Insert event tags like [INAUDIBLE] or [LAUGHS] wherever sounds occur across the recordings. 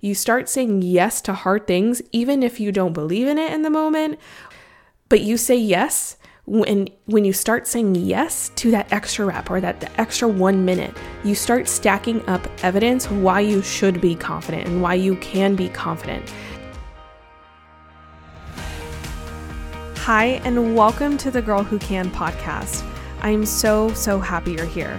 you start saying yes to hard things, even if you don't believe in it in the moment, but you say yes when when you start saying yes to that extra rep or that the extra 1 minute you start stacking up evidence why you should be confident and why you can be confident Hi and welcome to the Girl Who Can podcast. I am so so happy you're here.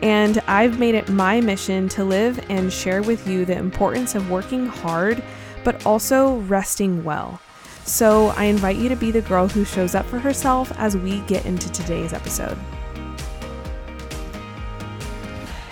and I've made it my mission to live and share with you the importance of working hard, but also resting well. So, I invite you to be the girl who shows up for herself as we get into today's episode.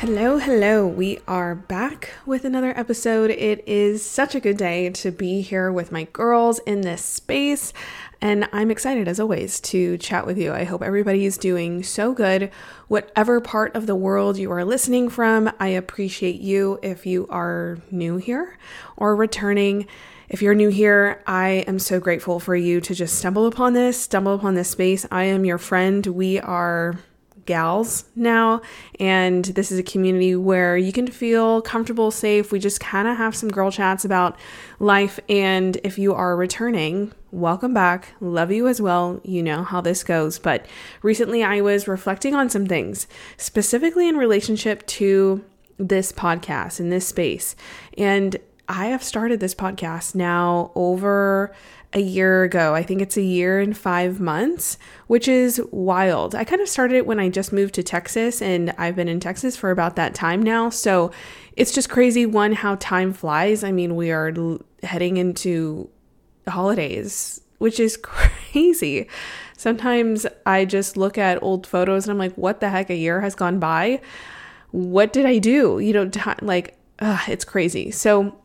Hello, hello. We are back with another episode. It is such a good day to be here with my girls in this space, and I'm excited as always to chat with you. I hope everybody is doing so good, whatever part of the world you are listening from. I appreciate you if you are new here or returning. If you're new here, I am so grateful for you to just stumble upon this, stumble upon this space. I am your friend. We are gals now. And this is a community where you can feel comfortable, safe. We just kind of have some girl chats about life. And if you are returning, welcome back. Love you as well. You know how this goes. But recently I was reflecting on some things, specifically in relationship to this podcast in this space. And I have started this podcast now over a year ago. I think it's a year and five months, which is wild. I kind of started it when I just moved to Texas, and I've been in Texas for about that time now. So it's just crazy, one, how time flies. I mean, we are l- heading into holidays, which is [LAUGHS] crazy. Sometimes I just look at old photos and I'm like, what the heck? A year has gone by. What did I do? You know, t- like, ugh, it's crazy. So,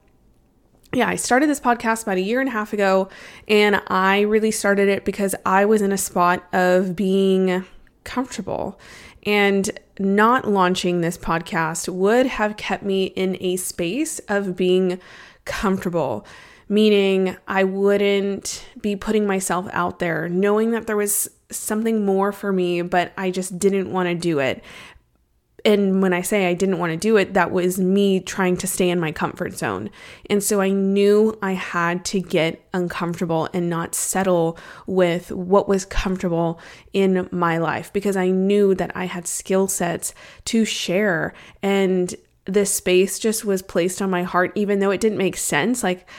yeah, I started this podcast about a year and a half ago, and I really started it because I was in a spot of being comfortable. And not launching this podcast would have kept me in a space of being comfortable, meaning I wouldn't be putting myself out there, knowing that there was something more for me, but I just didn't want to do it and when I say I didn't want to do it, that was me trying to stay in my comfort zone. And so I knew I had to get uncomfortable and not settle with what was comfortable in my life because I knew that I had skill sets to share. And this space just was placed on my heart, even though it didn't make sense. Like,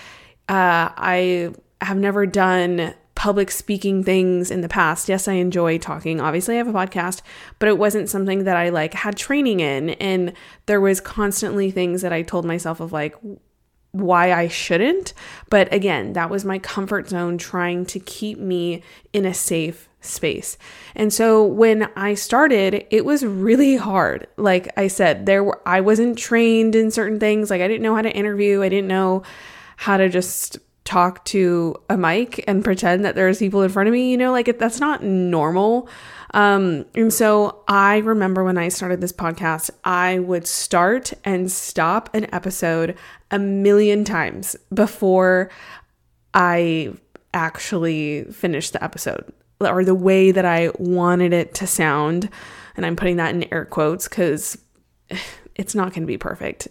uh, I have never done public speaking things in the past. Yes, I enjoy talking. Obviously, I have a podcast, but it wasn't something that I like had training in and there was constantly things that I told myself of like why I shouldn't. But again, that was my comfort zone trying to keep me in a safe space. And so when I started, it was really hard. Like I said, there were I wasn't trained in certain things. Like I didn't know how to interview. I didn't know how to just talk to a mic and pretend that there's people in front of me, you know, like that's not normal. Um, and so I remember when I started this podcast, I would start and stop an episode a million times before I actually finished the episode or the way that I wanted it to sound. And I'm putting that in air quotes because [SIGHS] it's not going to be perfect.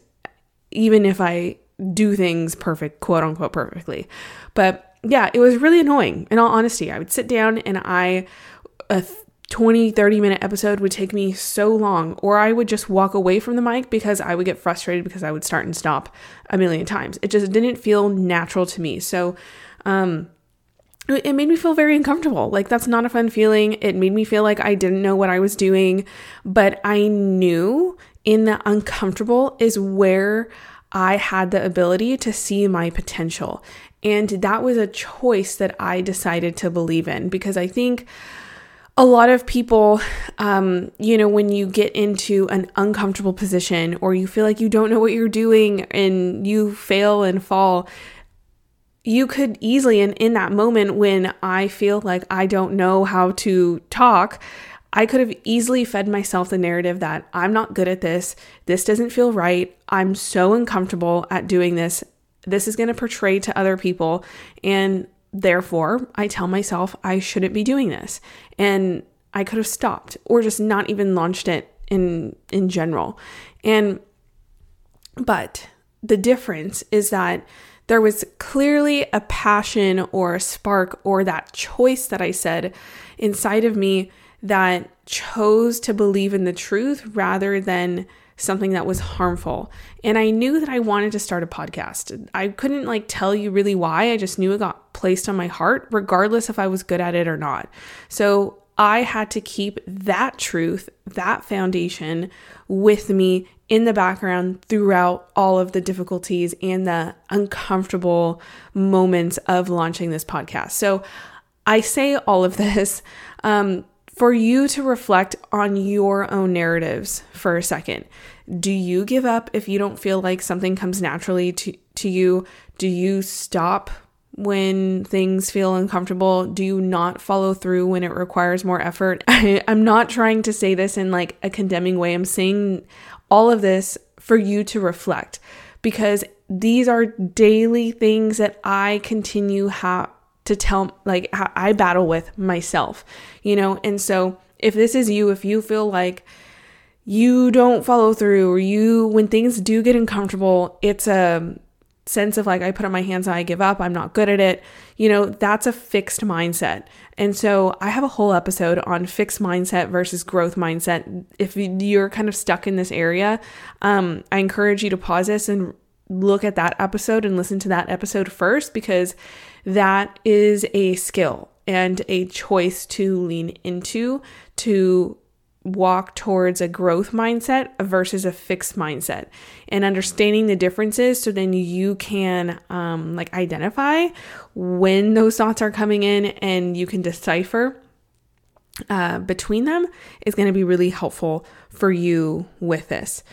Even if I do things perfect, quote unquote, perfectly. But yeah, it was really annoying. In all honesty, I would sit down and I, a 20, 30 minute episode would take me so long, or I would just walk away from the mic because I would get frustrated because I would start and stop a million times. It just didn't feel natural to me. So, um, it made me feel very uncomfortable. Like, that's not a fun feeling. It made me feel like I didn't know what I was doing. But I knew in that uncomfortable is where I had the ability to see my potential. And that was a choice that I decided to believe in because I think a lot of people, um, you know, when you get into an uncomfortable position or you feel like you don't know what you're doing and you fail and fall, you could easily, and in that moment when I feel like I don't know how to talk, I could have easily fed myself the narrative that I'm not good at this. This doesn't feel right. I'm so uncomfortable at doing this. This is going to portray to other people. And therefore, I tell myself I shouldn't be doing this. And I could have stopped or just not even launched it in in general. And but the difference is that there was clearly a passion or a spark or that choice that I said inside of me that chose to believe in the truth rather than something that was harmful. And I knew that I wanted to start a podcast. I couldn't like tell you really why. I just knew it got placed on my heart regardless if I was good at it or not. So I had to keep that truth, that foundation with me in the background throughout all of the difficulties and the uncomfortable moments of launching this podcast. So I say all of this um, for you to reflect on your own narratives for a second. Do you give up if you don't feel like something comes naturally to, to you? Do you stop when things feel uncomfortable? Do you not follow through when it requires more effort? [LAUGHS] I, am not trying to say this in like a condemning way. I'm saying all of this for you to reflect because these are daily things that I continue have to tell like I battle with myself, you know? And so if this is you, if you feel like you don't follow through or you when things do get uncomfortable, it's a sense of like I put up my hands and I give up, I'm not good at it. You know, that's a fixed mindset. And so I have a whole episode on fixed mindset versus growth mindset. If you're kind of stuck in this area, um, I encourage you to pause this and look at that episode and listen to that episode first because that is a skill and a choice to lean into to walk towards a growth mindset versus a fixed mindset. And understanding the differences so then you can um, like identify when those thoughts are coming in and you can decipher uh, between them is going to be really helpful for you with this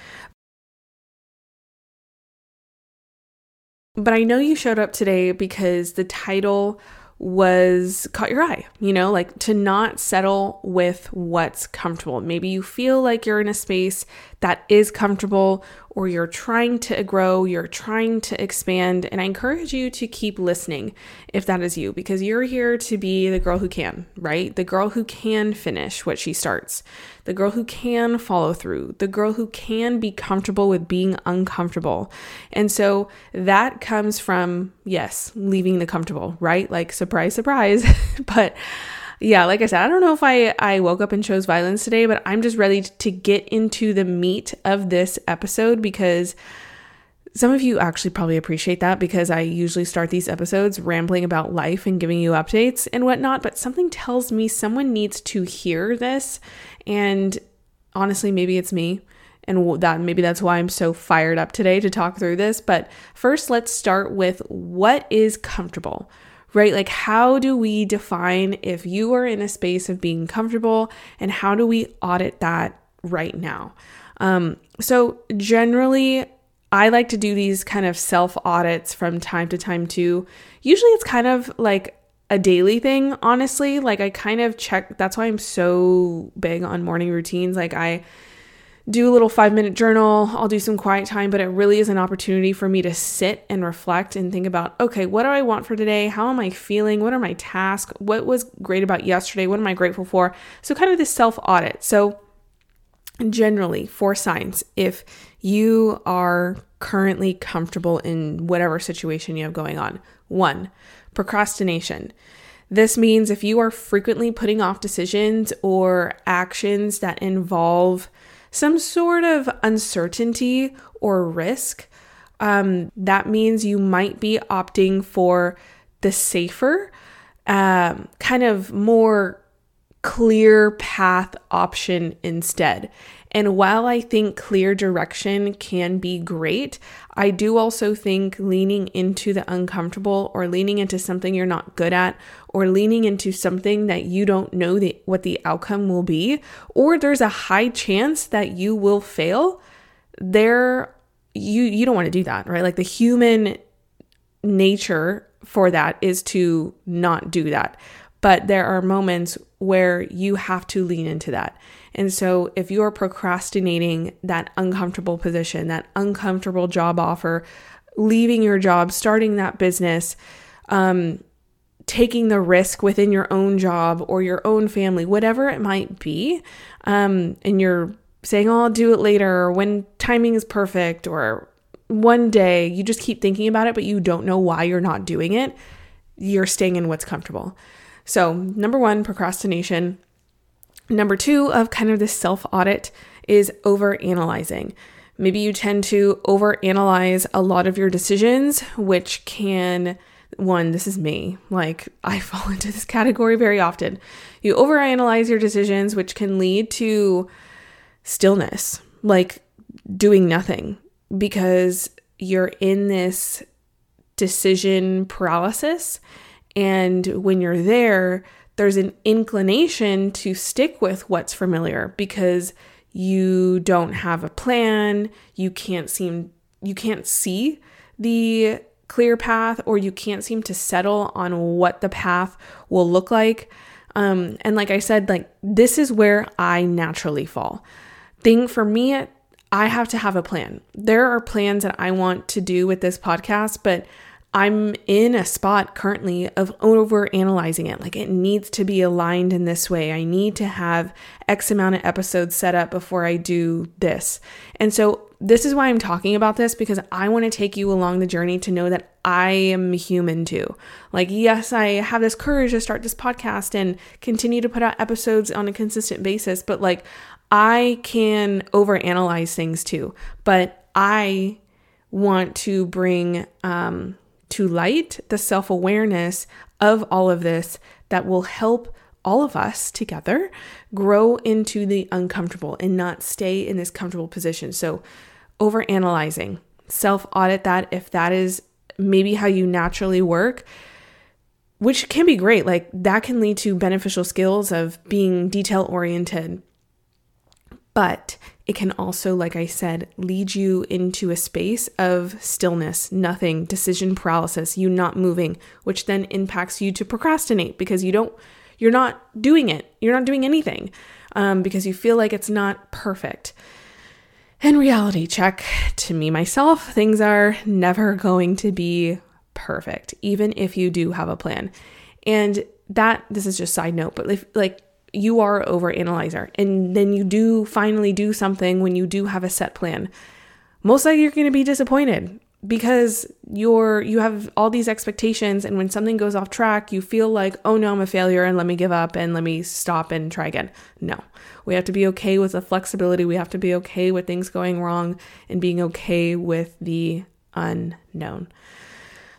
But I know you showed up today because the title was caught your eye, you know, like to not settle with what's comfortable. Maybe you feel like you're in a space that is comfortable or you're trying to grow, you're trying to expand. And I encourage you to keep listening if that is you, because you're here to be the girl who can, right? The girl who can finish what she starts, the girl who can follow through, the girl who can be comfortable with being uncomfortable. And so that comes from, yes, leaving the comfortable, right? Like, surprise, surprise. [LAUGHS] but yeah, like I said, I don't know if I, I woke up and chose violence today, but I'm just ready to get into the meat of this episode because some of you actually probably appreciate that because I usually start these episodes rambling about life and giving you updates and whatnot, but something tells me someone needs to hear this. And honestly, maybe it's me. And that maybe that's why I'm so fired up today to talk through this. But first, let's start with what is comfortable right? Like, how do we define if you are in a space of being comfortable and how do we audit that right now? Um, so, generally, I like to do these kind of self audits from time to time too. Usually, it's kind of like a daily thing, honestly. Like, I kind of check, that's why I'm so big on morning routines. Like, I do a little five minute journal. I'll do some quiet time, but it really is an opportunity for me to sit and reflect and think about okay, what do I want for today? How am I feeling? What are my tasks? What was great about yesterday? What am I grateful for? So, kind of this self audit. So, generally, four signs if you are currently comfortable in whatever situation you have going on. One, procrastination. This means if you are frequently putting off decisions or actions that involve some sort of uncertainty or risk, um, that means you might be opting for the safer um, kind of more clear path option instead. And while I think clear direction can be great, I do also think leaning into the uncomfortable or leaning into something you're not good at or leaning into something that you don't know the, what the outcome will be or there's a high chance that you will fail, there you you don't want to do that, right? Like the human nature for that is to not do that. But there are moments where you have to lean into that. And so, if you are procrastinating that uncomfortable position, that uncomfortable job offer, leaving your job, starting that business, um, taking the risk within your own job or your own family, whatever it might be, um, and you're saying, oh, I'll do it later, or when timing is perfect, or one day you just keep thinking about it, but you don't know why you're not doing it, you're staying in what's comfortable. So, number one, procrastination. Number two, of kind of this self audit is over analyzing. Maybe you tend to over analyze a lot of your decisions, which can, one, this is me, like I [LAUGHS] fall into this category very often. You over analyze your decisions, which can lead to stillness, like doing nothing, because you're in this decision paralysis and when you're there, there's an inclination to stick with what's familiar because you don't have a plan, you can't seem you can't see the clear path or you can't seem to settle on what the path will look like. Um, and like I said, like this is where I naturally fall. Thing for me, I have to have a plan. There are plans that I want to do with this podcast, but I'm in a spot currently of over analyzing it. Like it needs to be aligned in this way. I need to have X amount of episodes set up before I do this. And so this is why I'm talking about this because I want to take you along the journey to know that I am human too. Like, yes, I have this courage to start this podcast and continue to put out episodes on a consistent basis, but like I can overanalyze things too. But I want to bring um to light the self awareness of all of this that will help all of us together grow into the uncomfortable and not stay in this comfortable position. So, over analyzing, self audit that if that is maybe how you naturally work, which can be great. Like, that can lead to beneficial skills of being detail oriented. But it can also, like I said, lead you into a space of stillness, nothing, decision paralysis, you not moving, which then impacts you to procrastinate because you don't, you're not doing it. You're not doing anything um, because you feel like it's not perfect. In reality check to me myself, things are never going to be perfect, even if you do have a plan. And that, this is just side note, but if like you are over analyzer and then you do finally do something when you do have a set plan. Most likely you're going to be disappointed because you're you have all these expectations and when something goes off track you feel like oh no i'm a failure and let me give up and let me stop and try again. No. We have to be okay with the flexibility. We have to be okay with things going wrong and being okay with the unknown.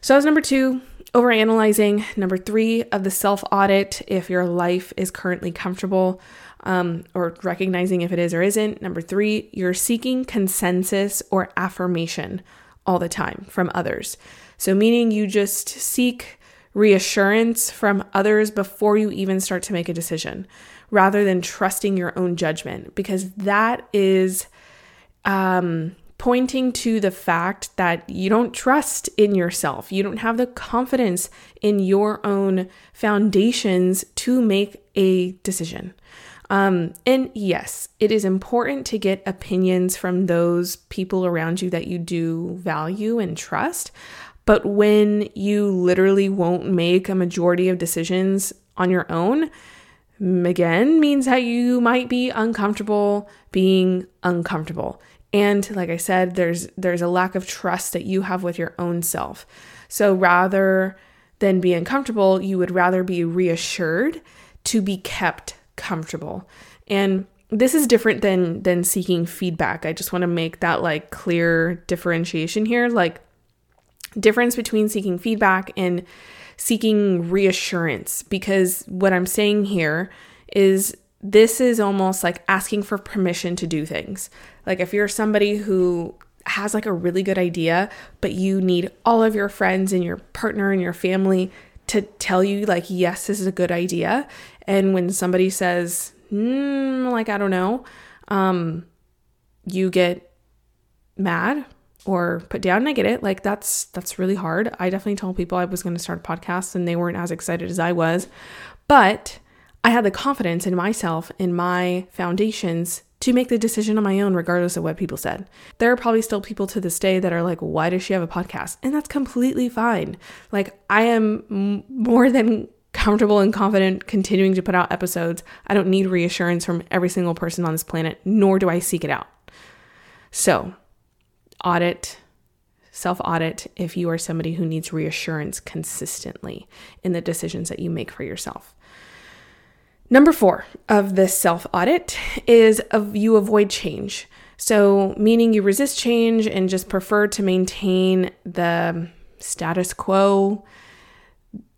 So was number two overanalyzing. Number three of the self audit, if your life is currently comfortable um, or recognizing if it is or isn't. Number three, you're seeking consensus or affirmation all the time from others. So, meaning you just seek reassurance from others before you even start to make a decision rather than trusting your own judgment because that is um pointing to the fact that you don't trust in yourself. You don't have the confidence in your own foundations to make a decision. Um, and yes, it is important to get opinions from those people around you that you do value and trust. But when you literally won't make a majority of decisions on your own, again, means that you might be uncomfortable being uncomfortable. And like I said, there's there's a lack of trust that you have with your own self. So rather than be uncomfortable, you would rather be reassured to be kept comfortable. And this is different than than seeking feedback. I just want to make that like clear differentiation here. Like difference between seeking feedback and seeking reassurance because what I'm saying here is this is almost like asking for permission to do things. Like if you're somebody who has like a really good idea, but you need all of your friends and your partner and your family to tell you like yes, this is a good idea. And when somebody says, mm, like I don't know, um, you get mad or put down and I get it. Like that's that's really hard. I definitely told people I was going to start a podcast and they weren't as excited as I was. But I had the confidence in myself, in my foundations to make the decision on my own, regardless of what people said. There are probably still people to this day that are like, why does she have a podcast? And that's completely fine. Like, I am more than comfortable and confident continuing to put out episodes. I don't need reassurance from every single person on this planet, nor do I seek it out. So, audit, self audit if you are somebody who needs reassurance consistently in the decisions that you make for yourself. Number four of this self audit is of you avoid change. So, meaning you resist change and just prefer to maintain the status quo,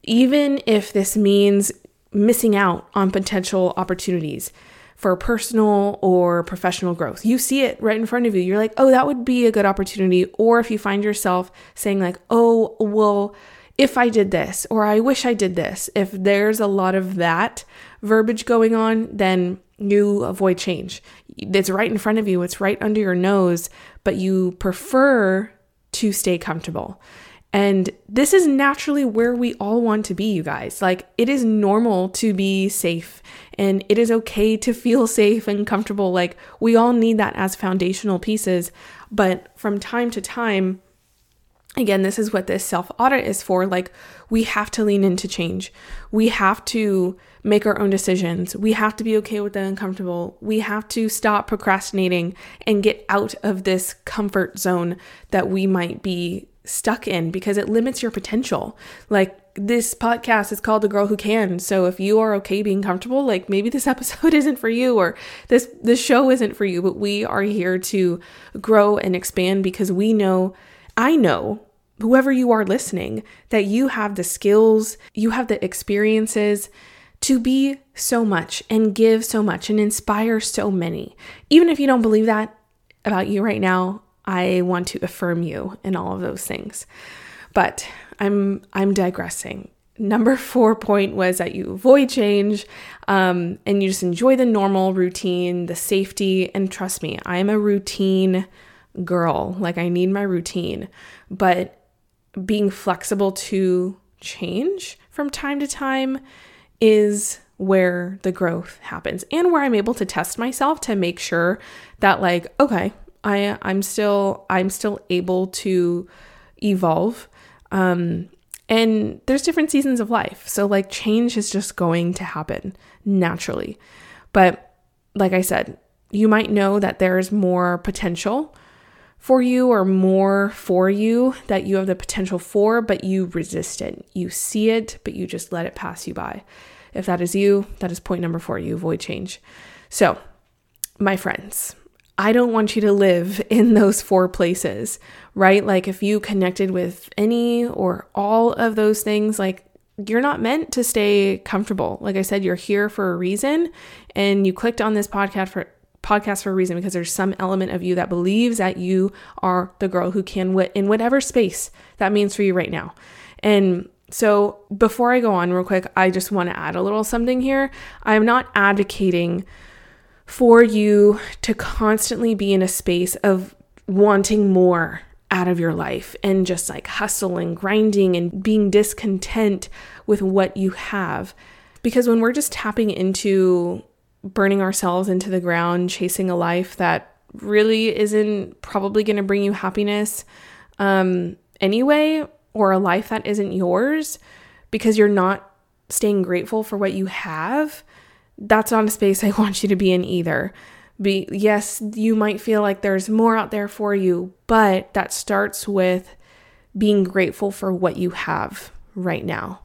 even if this means missing out on potential opportunities for personal or professional growth. You see it right in front of you. You're like, oh, that would be a good opportunity. Or if you find yourself saying, like, oh, well, if I did this, or I wish I did this, if there's a lot of that verbiage going on, then you avoid change. It's right in front of you, it's right under your nose, but you prefer to stay comfortable. And this is naturally where we all want to be, you guys. Like, it is normal to be safe and it is okay to feel [LAUGHS] safe and comfortable. Like, we all need that as foundational pieces. But from time to time, again, this is what this self audit is for. Like, we have to lean into change. We have to make our own decisions. We have to be okay with the uncomfortable. We have to stop procrastinating and get out of this comfort zone that we might be stuck in because it limits your potential. Like this podcast is called The Girl Who Can. So if you are okay being comfortable, like maybe this [LAUGHS] episode isn't for you or this this show isn't for you, but we are here to grow and expand because we know I know whoever you are listening that you have the skills, you have the experiences to be so much and give so much and inspire so many. Even if you don't believe that about you right now, I want to affirm you in all of those things. But I'm I'm digressing. Number four point was that you avoid change um, and you just enjoy the normal routine, the safety, and trust me, I am a routine girl. Like I need my routine, but being flexible to change from time to time is where the growth happens and where I'm able to test myself to make sure that like okay I I'm still I'm still able to evolve. Um, and there's different seasons of life. So like change is just going to happen naturally. But like I said, you might know that there's more potential for you or more for you that you have the potential for, but you resist it. You see it, but you just let it pass you by. If that is you, that is point number four. You avoid change. So, my friends, I don't want you to live [LAUGHS] in those four places, right? Like if you connected with any or all of those things, like you're not meant to stay comfortable. Like I said, you're here for a reason and you clicked on this podcast for podcast for a reason because there's some element of you that believes that you are the girl who can wit in whatever space that means for you right now. And so before I go on real quick, I just want to add a little something here. I'm not advocating for you to constantly be in a space of wanting more out of your life and just like hustling, grinding, and being discontent with what you have. Because when we're just tapping into burning ourselves into the ground, chasing a life that really isn't probably going to bring you happiness um, anyway, or a life that isn't yours because you're not staying grateful for what you have, that's not a space [LAUGHS] I want you to be in either. Be yes, you might feel like there's more out there for you, but that starts with being grateful for what you have right now.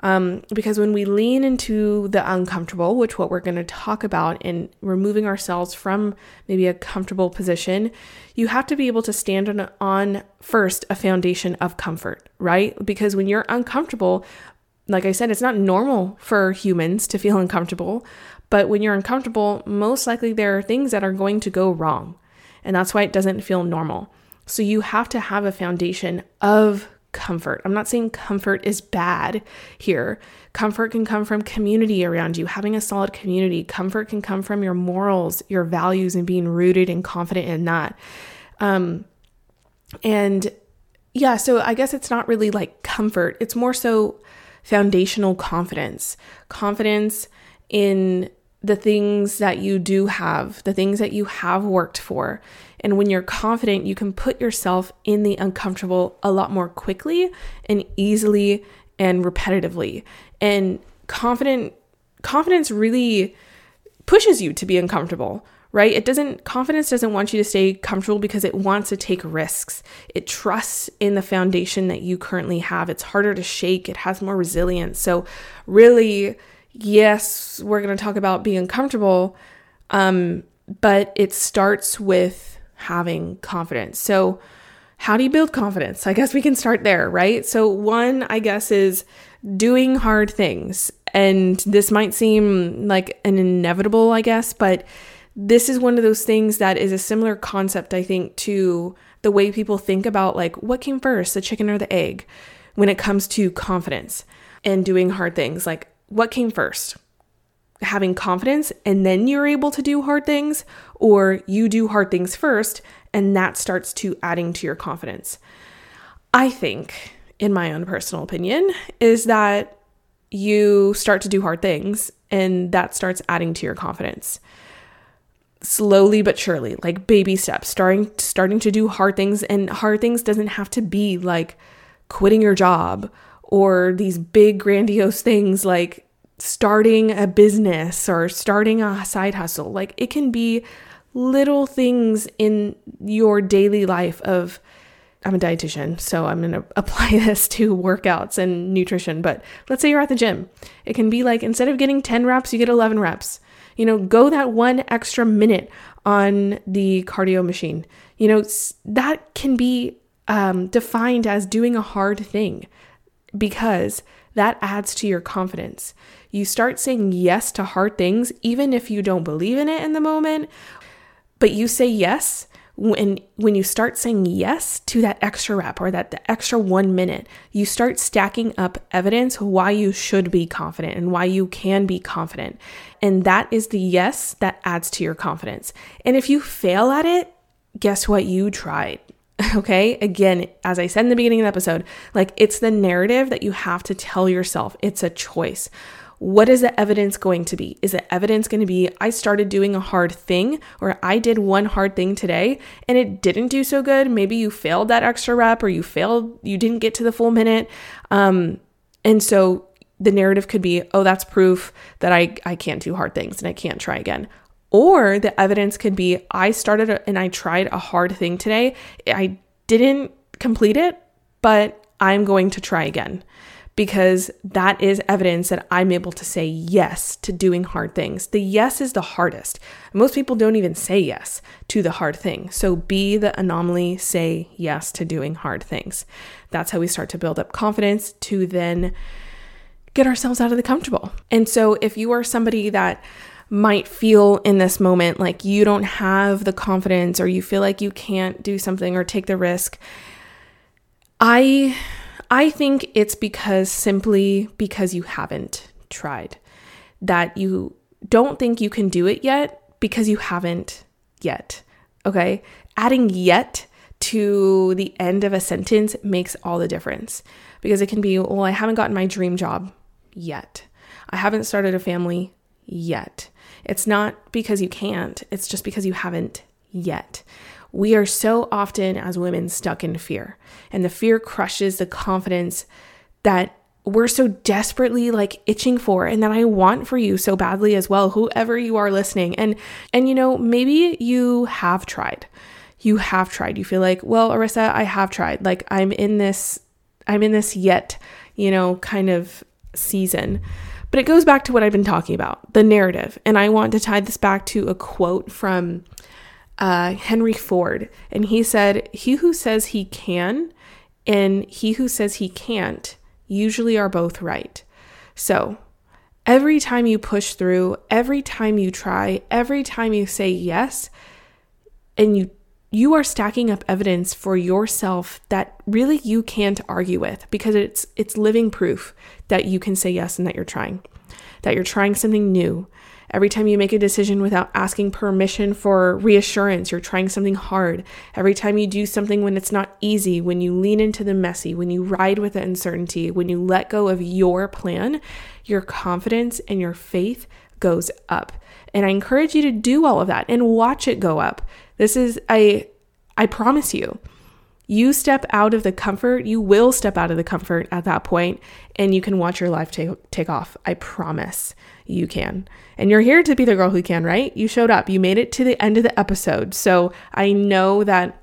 Um, because when we lean into the uncomfortable, which what we're going to talk about in removing ourselves from maybe a comfortable position, you have to be able to stand on, on first a foundation of comfort, right? Because when you're uncomfortable, like I said, it's not normal for humans to feel uncomfortable. But when you're uncomfortable, most likely there are things that are going to go wrong. And that's why it doesn't feel normal. So you have to have a foundation of comfort. I'm not saying comfort is bad here. Comfort can come from community around you, having a solid community. Comfort can come from your morals, your values, and being rooted and confident in that. Um, and yeah, so I guess it's not really like comfort, it's more so foundational confidence. Confidence in the things that you do have, the things that you have worked for. And when you're confident, you can put yourself in the uncomfortable a lot more quickly and easily and repetitively. And confident confidence really pushes you to be uncomfortable, right? It doesn't confidence doesn't want you to stay comfortable because it wants to take risks. It trusts in the foundation that you currently have. It's harder to shake, it has more resilience. So really yes, we're going to talk about being uncomfortable, um, but it starts with having confidence. So, how do you build confidence? I guess we can start there, right? So, one, I guess, is doing hard things. And this might seem like an inevitable, I guess, but this is one of those things that is a similar concept, I think, to the way people think about like what came first, the chicken or the egg, when it comes to confidence and doing hard things. Like, what came first? Having confidence and then you're able to do hard things, or you do hard things first and that starts to adding to your confidence. I think, in my own personal opinion, is that you start to do hard things and that starts adding to your confidence slowly but surely like baby steps starting starting to do hard things and hard things doesn't have to be like quitting your job or these big grandiose things like starting a business or starting a side hustle. Like it can be little things in your daily life of I'm a dietitian, so I'm going [LAUGHS] to apply this to workouts and nutrition, but let's say you're at the gym. It can be like instead of getting 10 reps, you get 11 reps. You know, go that one extra minute on the cardio machine. You know, that can be um, defined as doing a hard thing because that adds to your confidence. You start saying yes to hard things, even if you don't believe in it in the moment, but you say yes. When, when you start saying yes to that extra rep or that the extra one minute, you start stacking up evidence why you should be confident and why you can be confident. And that is the yes that adds to your confidence. And if you fail at it, guess what? You tried. [LAUGHS] Okay. Again, as I said in the beginning of the episode, like it's the narrative that you have to tell yourself. It's a choice. What is the evidence going to be? Is the evidence going to be I started doing a hard thing or I did one hard thing today and it didn't do so good? Maybe you failed that extra rep or you failed, you didn't get to the full minute. Um, and so the narrative could be, oh, that's proof that I, I can't do hard things and I can't try again. Or the evidence could be I started and I tried a hard thing today. I didn't complete it, but I'm going to try again because that is evidence that I'm able to say yes to doing hard things. The yes is the hardest. Most people don't even say yes to the hard thing. So be the anomaly, say yes to doing hard things. That's how we start to build up confidence to then get ourselves out of the comfortable. And so if you are somebody that might feel in this moment like you don't have the confidence or you feel like you can't do something or take the risk. I i think it's because simply because you haven't tried that you don't think you can do it yet because you haven't yet okay? Adding yet to the end of a sentence makes all the difference because it can be well i haven't gotten my dream job yet. I haven't started a family yet. It's not because you can't, it's just because you haven't yet. We are so often, as women, stuck in fear, and the fear crushes the confidence that we're so desperately like itching for and that I want for you so badly as well whoever you are listening. And and you know maybe you have tried. You have tried. You feel like well Arissa I have tried. Like I'm in this I'm in this yet you know kind of season but it goes back to what I've been talking about the narrative. And I want to tie this back to a quote from uh, Henry Ford. And he said, He who says he can and he who says he can't usually are both right. So, every time you push through, every time you try, every time you say yes, and you you are stacking up evidence for yourself that really you can't argue with because it's it's living proof that you can say yes and that you're trying. That you're trying something new. Every time you make a decision without asking permission for reassurance, you're trying something hard. Every time you do something when it's not easy, when you lean into the messy, when you ride with the uncertainty, when you let go of your plan, your confidence and your faith goes up. And I encourage you to do all of that and watch it go up. This is I I promise you. You step out of the comfort, you will step out of the comfort at that point and you can watch your life take take off. I promise you can. And you're here to be the girl who can, right? You showed up. You made it to the end of the episode. So I know that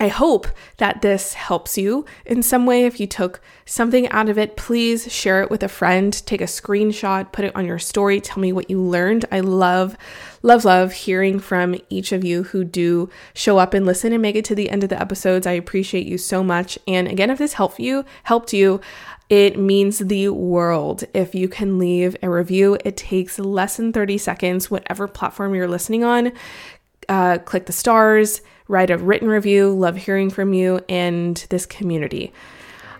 I hope that this helps you in some way. If you took something out of it, please share it with a friend. Take a screenshot, put it on your story. Tell me what you learned. I love, love, love hearing from each of you who do show up and listen and make it to the end of the episodes. I appreciate you so much. And again, if this helped you, helped you, it means the world if you can leave a review. It takes less than 30 seconds, whatever platform you're listening on. Uh, click the stars write a written review. Love hearing from you and this community.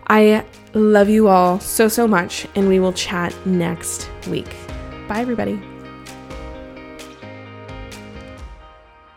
I love you all so, so much, and we will chat next week. Bye, everybody.